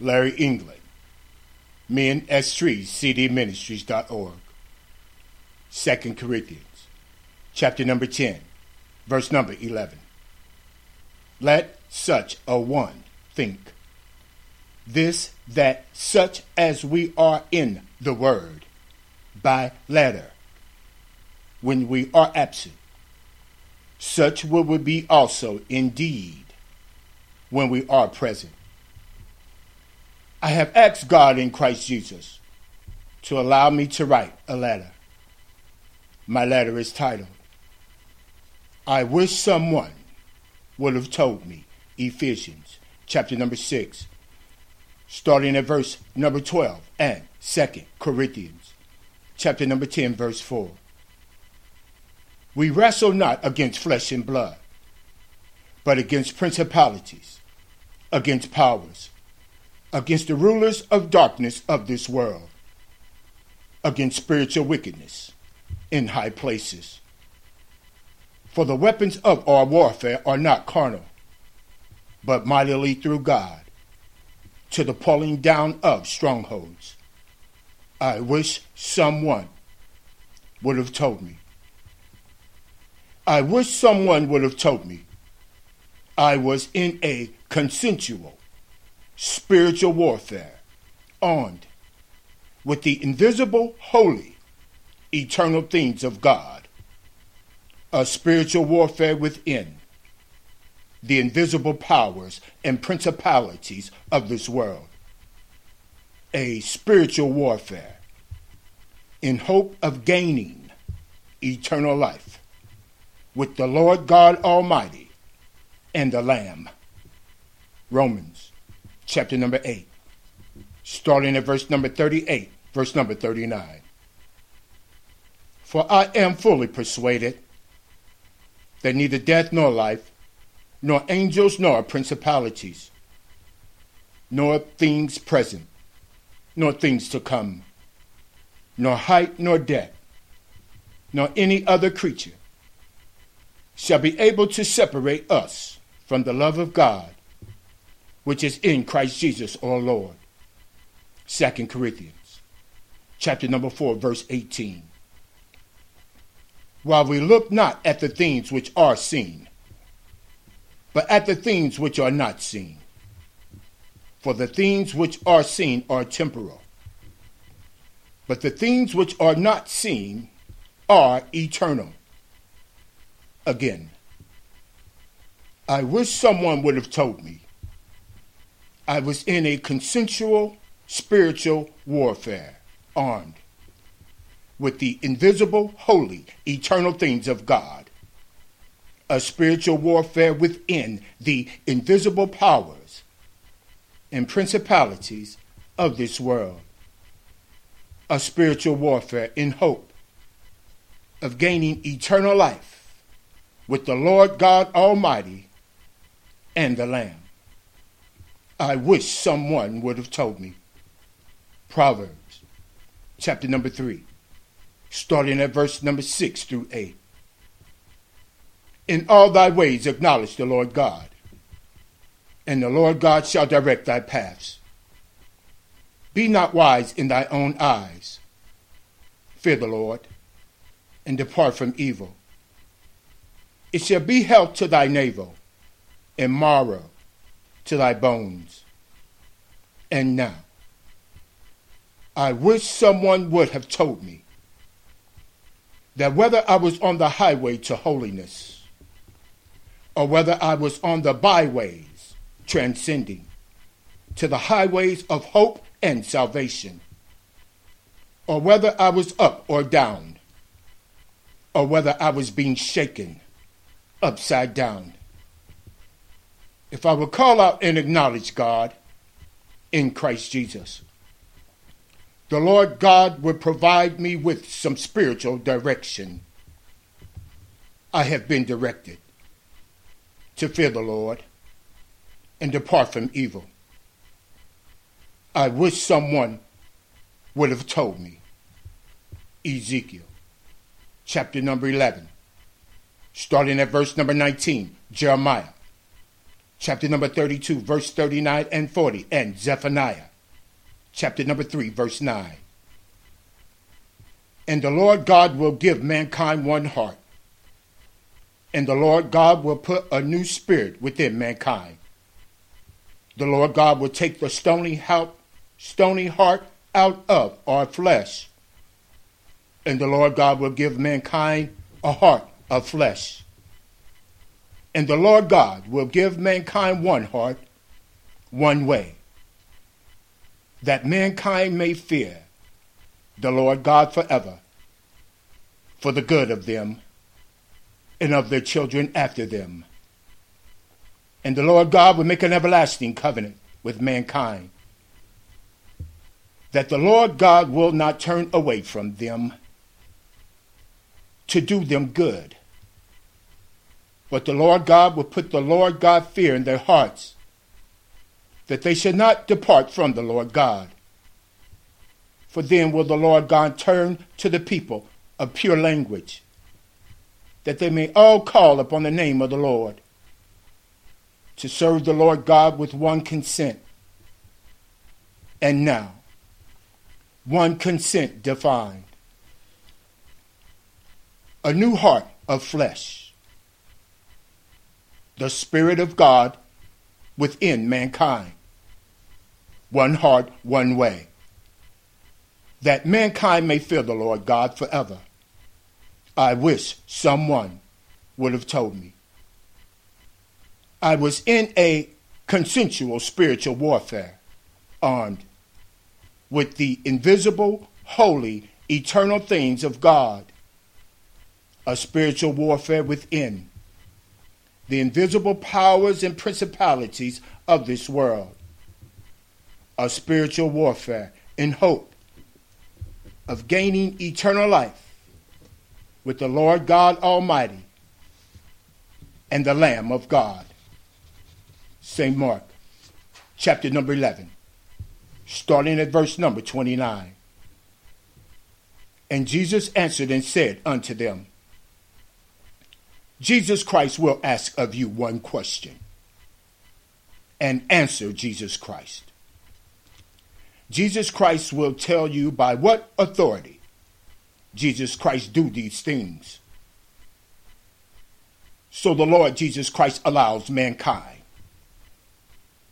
Larry England, Men as Trees, cdministries.org. 2 Corinthians, chapter number 10, verse number 11. Let such a one think this, that such as we are in the word, by letter, when we are absent, such will we be also indeed when we are present. I have asked God in Christ Jesus to allow me to write a letter. My letter is titled, I Wish Someone Would Have Told Me, Ephesians chapter number 6, starting at verse number 12, and 2 Corinthians chapter number 10, verse 4. We wrestle not against flesh and blood, but against principalities, against powers, against the rulers of darkness of this world, against spiritual wickedness in high places. For the weapons of our warfare are not carnal, but mightily through God to the pulling down of strongholds. I wish someone would have told me. I wish someone would have told me I was in a consensual spiritual warfare armed with the invisible, holy, eternal things of God, a spiritual warfare within the invisible powers and principalities of this world, a spiritual warfare in hope of gaining eternal life with the Lord God Almighty and the Lamb. Romans chapter number 8, starting at verse number 38, verse number 39. For I am fully persuaded that neither death nor life, nor angels nor principalities, nor things present, nor things to come, nor height nor depth, nor any other creature shall be able to separate us from the love of God, which is in Christ Jesus our Lord. 2 Corinthians chapter number 4 verse 18. While we look not at the things which are seen, but at the things which are not seen. For the things which are seen are temporal, but the things which are not seen are eternal. Again, I wish someone would have told me I was in a consensual spiritual warfare, armed with the invisible, holy, eternal things of God a spiritual warfare within the invisible powers and principalities of this world, a spiritual warfare in hope of gaining eternal life with the Lord God Almighty and the Lamb. I wish someone would have told me. Proverbs chapter number 3, starting at verse number 6 through 8. In all thy ways acknowledge the Lord God, and the Lord God shall direct thy paths. Be not wise in thy own eyes. Fear the Lord, and depart from evil. It shall be health to thy navel, and marrow to thy bones. And now, I wish someone would have told me that whether I was on the highway to holiness, or whether I was on the byways, transcending to the highways of hope and salvation, or whether I was up or down, or whether I was being shaken upside down. If I would call out and acknowledge God in Christ Jesus, the Lord God would provide me with some spiritual direction. I have been directed to fear the Lord and depart from evil. I wish someone would have told me. Ezekiel chapter number 11, starting at verse number 19, Jeremiah chapter number 32, verse 39 and 40, and Zephaniah, chapter number 3, verse 9. And the Lord God will give mankind one heart, and the Lord God will put a new spirit within mankind. The Lord God will take the stony heart, stony heart out of our flesh, and the Lord God will give mankind a heart of flesh. And the Lord God will give mankind one heart, one way, that mankind may fear the Lord God forever, for the good of them and of their children after them. And the Lord God will make an everlasting covenant with mankind, that the Lord God will not turn away from them to do them good. But the Lord God will put the Lord God fear in their hearts, that they should not depart from the Lord God. For then will the Lord God turn to the people of pure language, that they may all call upon the name of the Lord, to serve the Lord God with one consent. And now, one consent defined a new heart of flesh, the Spirit of God within mankind, one heart, one way, that mankind may fear the Lord God forever. I wish someone would have told me. I was in a consensual spiritual warfare, armed with the invisible, holy, eternal things of God a spiritual warfare within, the invisible powers and principalities of this world, a spiritual warfare in hope of gaining eternal life with the Lord God Almighty and the Lamb of God. St. Mark, chapter number 11, starting at verse number 29. And Jesus answered and said unto them, Jesus Christ will ask of you one question and answer Jesus Christ. Jesus Christ will tell you by what authority Jesus Christ do these things. So the Lord Jesus Christ allows mankind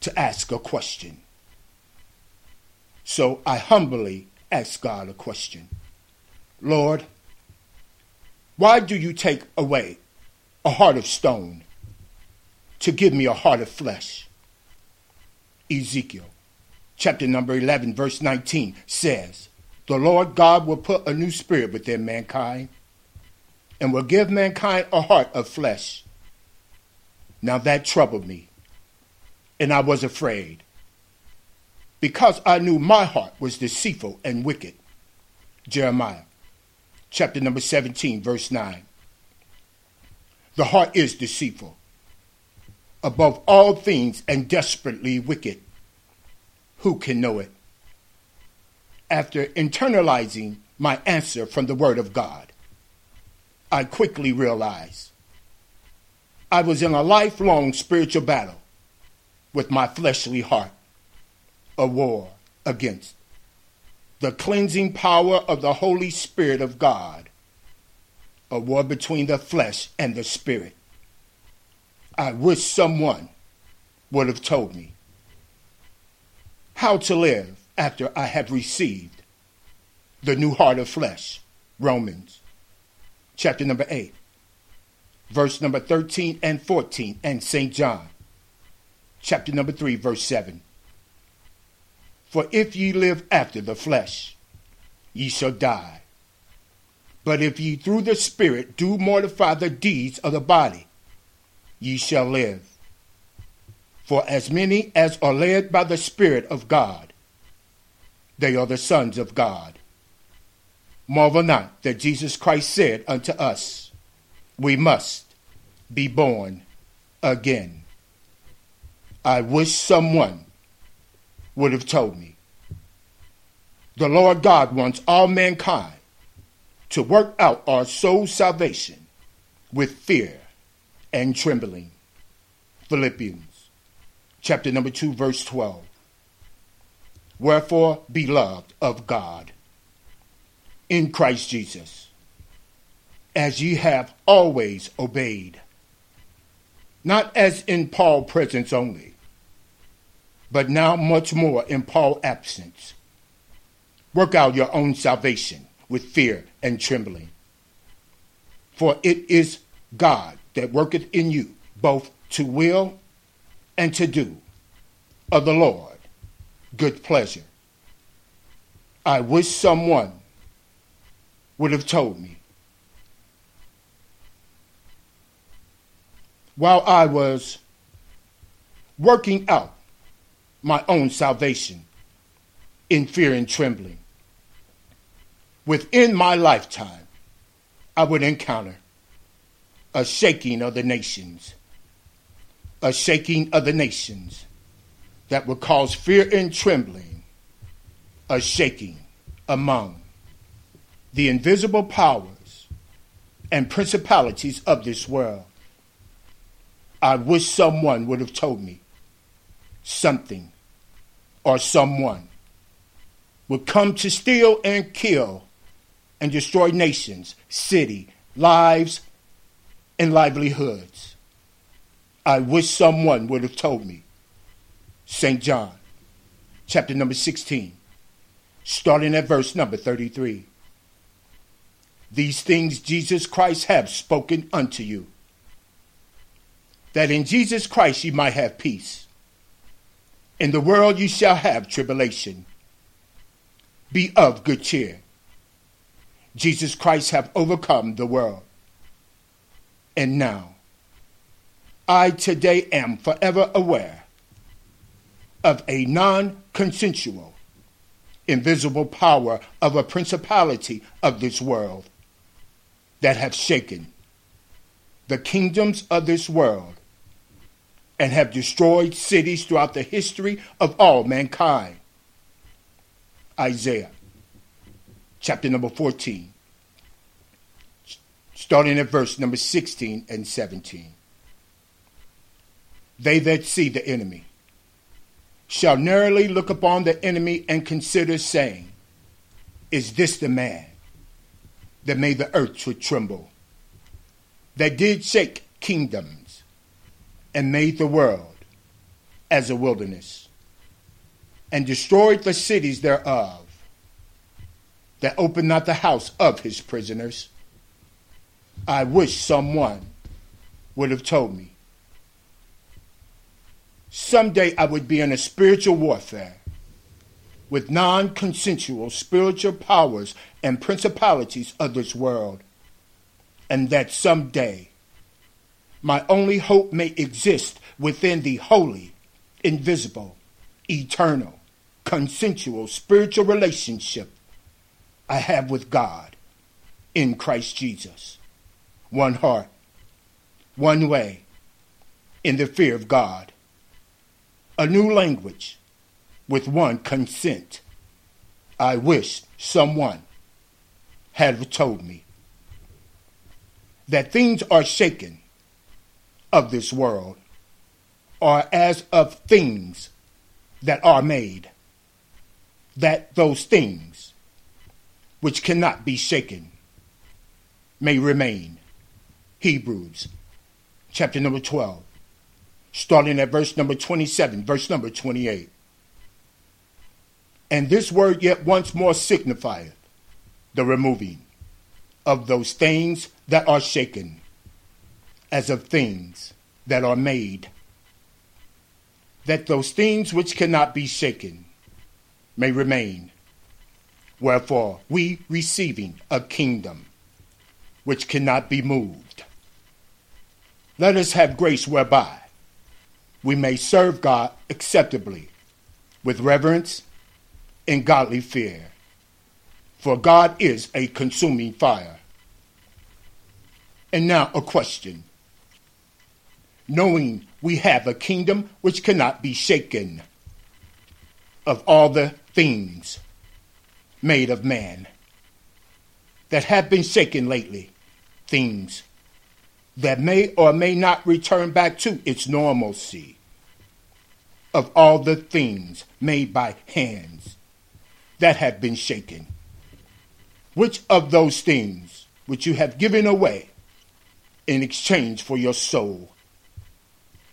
to ask a question. So I humbly ask God a question. Lord, why do you take away a heart of stone to give me a heart of flesh. Ezekiel chapter number 11, verse 19 says, The Lord God will put a new spirit within mankind and will give mankind a heart of flesh. Now that troubled me, and I was afraid, because I knew my heart was deceitful and wicked. Jeremiah chapter number 17, verse 9. The heart is deceitful above all things and desperately wicked. Who can know it? After internalizing my answer from the Word of God, I quickly realized I was in a lifelong spiritual battle with my fleshly heart, a war against the cleansing power of the Holy Spirit of God a war between the flesh and the spirit. I wish someone would have told me how to live after I have received the new heart of flesh. Romans chapter number 8, verse number 13 and 14, and St. John chapter number 3, verse 7. For if ye live after the flesh, ye shall die. But if ye through the Spirit do mortify the deeds of the body, ye shall live. For as many as are led by the Spirit of God, they are the sons of God. Marvel not that Jesus Christ said unto us, We must be born again. I wish someone would have told me. The Lord God wants all mankind to work out our soul salvation with fear and trembling. Philippians chapter number 2, verse 12. Wherefore, beloved of God, in Christ Jesus, as ye have always obeyed, not as in Paul's presence only, but now much more in Paul's absence. Work out your own salvation with fear and trembling. For it is God that worketh in you both to will and to do of the Lord good pleasure. I wish someone would have told me. While I was working out my own salvation in fear and trembling, within my lifetime, I would encounter a shaking of the nations, a shaking of the nations that would cause fear and trembling, a shaking among the invisible powers and principalities of this world. I wish someone would have told me something or someone would come to steal and kill and destroy nations, city, lives, and livelihoods. I wish someone would have told me St. John, chapter number 16, starting at verse number 33. These things Jesus Christ hath spoken unto you, that in Jesus Christ ye might have peace. In the world you shall have tribulation. Be of good cheer. Jesus Christ have overcome the world. And now, I today am forever aware of a non consensual, invisible power of a principality of this world that have shaken the kingdoms of this world and have destroyed cities throughout the history of all mankind. Isaiah chapter number 14, starting at verse number 16 and 17. They that see the enemy shall narrowly look upon the enemy and consider, saying, Is this the man that made the earth to tremble, that did shake kingdoms, and made the world as a wilderness, and destroyed the cities thereof, that opened not the house of his prisoners? I wish someone would have told me Someday I would be in a spiritual warfare with non consensual spiritual powers and principalities of this world, and that someday my only hope may exist within the holy, invisible, eternal, consensual spiritual relationship I have with God in Christ Jesus. One heart, one way, in the fear of God a new language with one consent. I wish someone had told me that things are shaken of this world are as of things that are made, that those things which cannot be shaken may remain. Hebrews chapter number 12 starting at verse number 27, verse number 28. And this word yet once more signifieth the removing of those things that are shaken, as of things that are made, that those things which cannot be shaken may remain. Wherefore, we receiving a kingdom which cannot be moved, let us have grace whereby we may serve God acceptably with reverence and godly fear. For God is a consuming fire. And now a question. Knowing we have a kingdom which cannot be shaken, of all the things made of man that have been shaken lately, things that may or may not return back to its normalcy of all the things made by hands that have been shaken? Which of those things which you have given away in exchange for your soul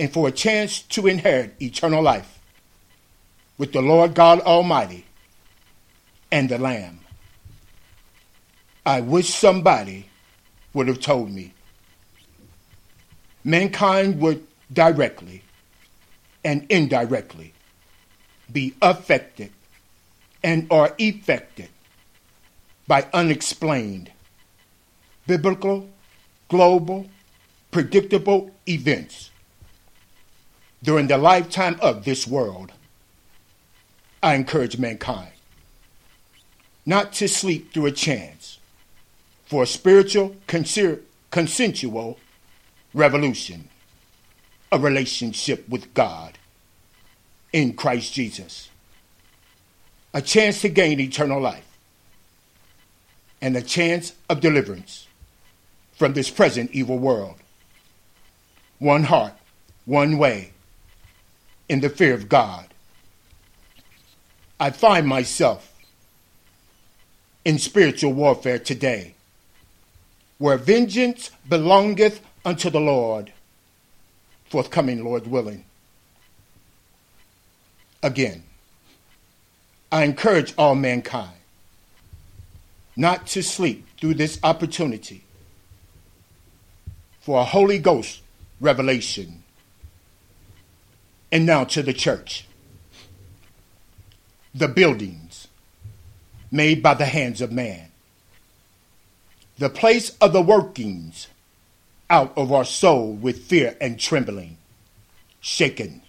and for a chance to inherit eternal life with the Lord God Almighty and the Lamb? I wish somebody would have told me. Mankind would directly and indirectly be affected and are affected by unexplained biblical, global, predictable events during the lifetime of this world. I encourage mankind not to sleep through a chance for a spiritual, consensual revolution, a relationship with God in Christ Jesus, a chance to gain eternal life, and a chance of deliverance from this present evil world. One heart, one way, in the fear of God. I find myself in spiritual warfare today where vengeance belongeth unto the Lord, forthcoming, Lord willing. Again, I encourage all mankind not to sleep through this opportunity for a Holy Ghost revelation. And now to the church. The buildings made by the hands of man the place of the workings out of our soul with fear and trembling, shaken,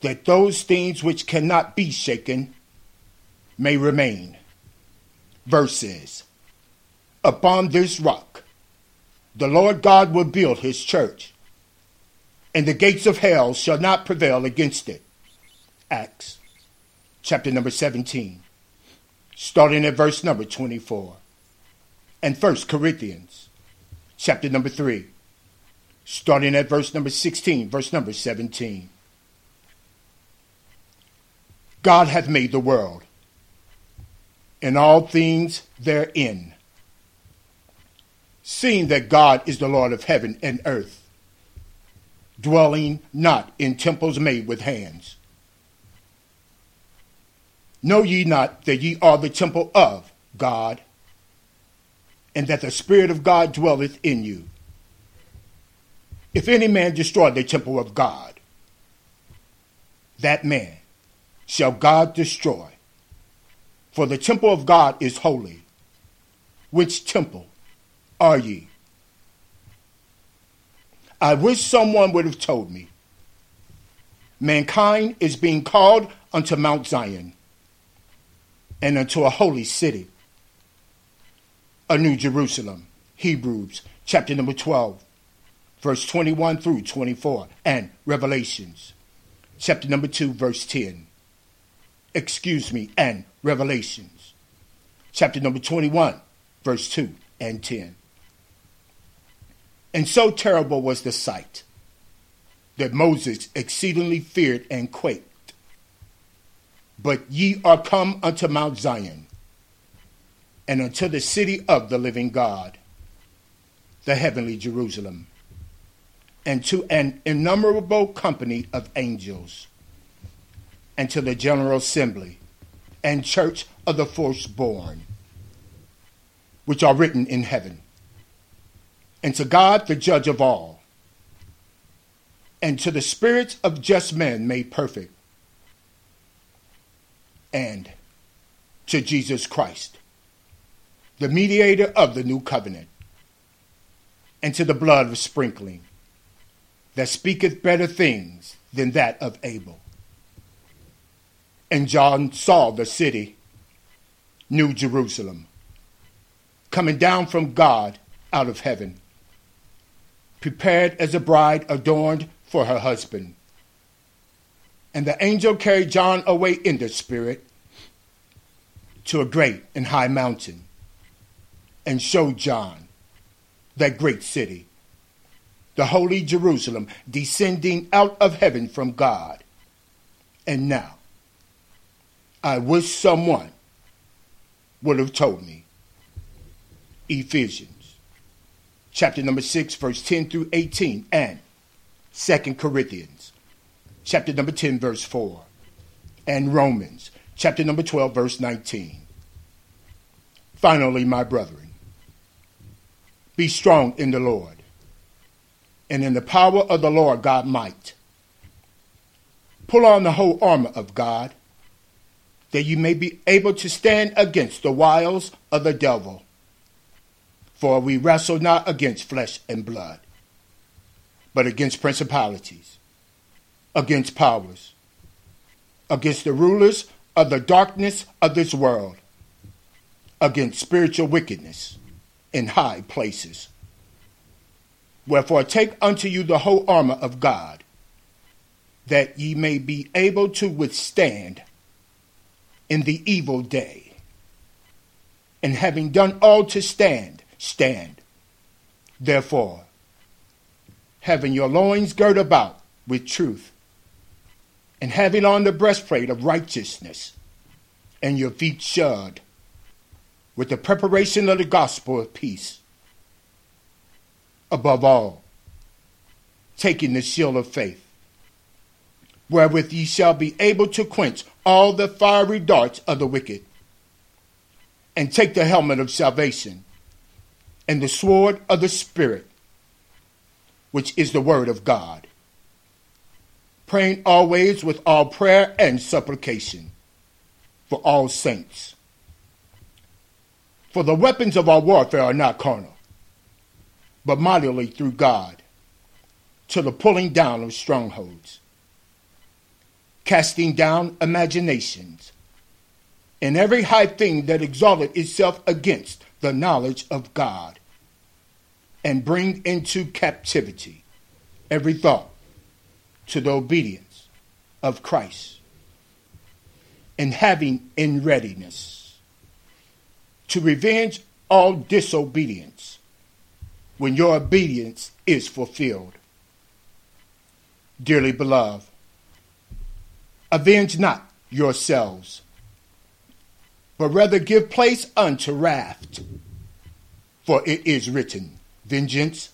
that those things which cannot be shaken may remain. Verses Upon this rock, the Lord God will build his church, and the gates of hell shall not prevail against it. Acts chapter number 17, starting at verse number 24 and First Corinthians, chapter number 3, starting at verse number 16, verse number 17. God hath made the world, and all things therein, seeing that God is the Lord of heaven and earth, dwelling not in temples made with hands. Know ye not that ye are the temple of God, and that the Spirit of God dwelleth in you. If any man destroy the temple of God, that man shall God destroy. For the temple of God is holy. Which temple are ye? I wish someone would have told me. Mankind is being called unto Mount Zion and unto a holy city a New Jerusalem. Hebrews chapter number 12, verse 21 through 24, and Revelations chapter number 2, verse 10. Excuse me, and Revelations chapter number 21, verse 2 and 10. And so terrible was the sight that Moses exceedingly feared and quaked. But ye are come unto Mount Zion and unto the city of the living God, the heavenly Jerusalem, and to an innumerable company of angels, and to the general assembly and church of the firstborn, which are written in heaven, and to God, the judge of all, and to the spirits of just men made perfect, and to Jesus Christ the mediator of the new covenant, and to the blood of sprinkling that speaketh better things than that of Abel. And John saw the city, New Jerusalem, coming down from God out of heaven, prepared as a bride adorned for her husband. And the angel carried John away in the spirit to a great and high mountain and showed John that great city, the holy Jerusalem, descending out of heaven from God, And now, I wish someone would have told me. Ephesians chapter number 6, verse 10 through 18, and 2 Corinthians chapter number 10, verse 4, and Romans chapter number 12, verse 19. Finally, my brethren, be strong in the Lord and in the power of the Lord God might. Pull on the whole armor of God, that you may be able to stand against the wiles of the devil. For we wrestle not against flesh and blood, but against principalities, against powers, against the rulers of the darkness of this world, against spiritual wickedness in high places. Wherefore take unto you the whole armor of God, that ye may be able to withstand in the evil day. And having done all to stand, stand. Therefore, having your loins girt about with truth, and having on the breastplate of righteousness, and your feet shod with the preparation of the gospel of peace. Above all, taking the shield of faith, wherewith ye shall be able to quench all the fiery darts of the wicked, and take the helmet of salvation, and the sword of the Spirit, which is the word of God, praying always with all prayer and supplication for all saints. For the weapons of our warfare are not carnal but mightily through God, to the pulling down of strongholds, casting down imaginations, and every high thing that exalted itself against the knowledge of God, and bring into captivity every thought to the obedience of Christ, and having in readiness to revenge all disobedience when your obedience is fulfilled. Dearly beloved, avenge not yourselves, but rather give place unto wrath. For it is written, Vengeance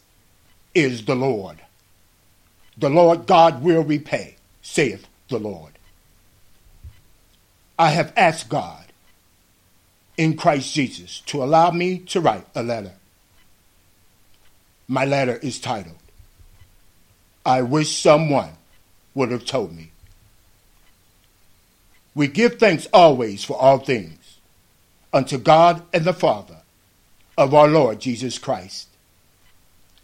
is the Lord. The Lord God will repay, saith the Lord. I have asked God in Christ Jesus to allow me to write a letter my letter is titled, I Wish Someone Would Have Told Me. We give thanks always for all things unto God and the Father of our Lord Jesus Christ.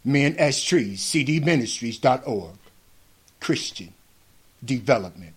Men as Trees, cdministries.org, Christian Development.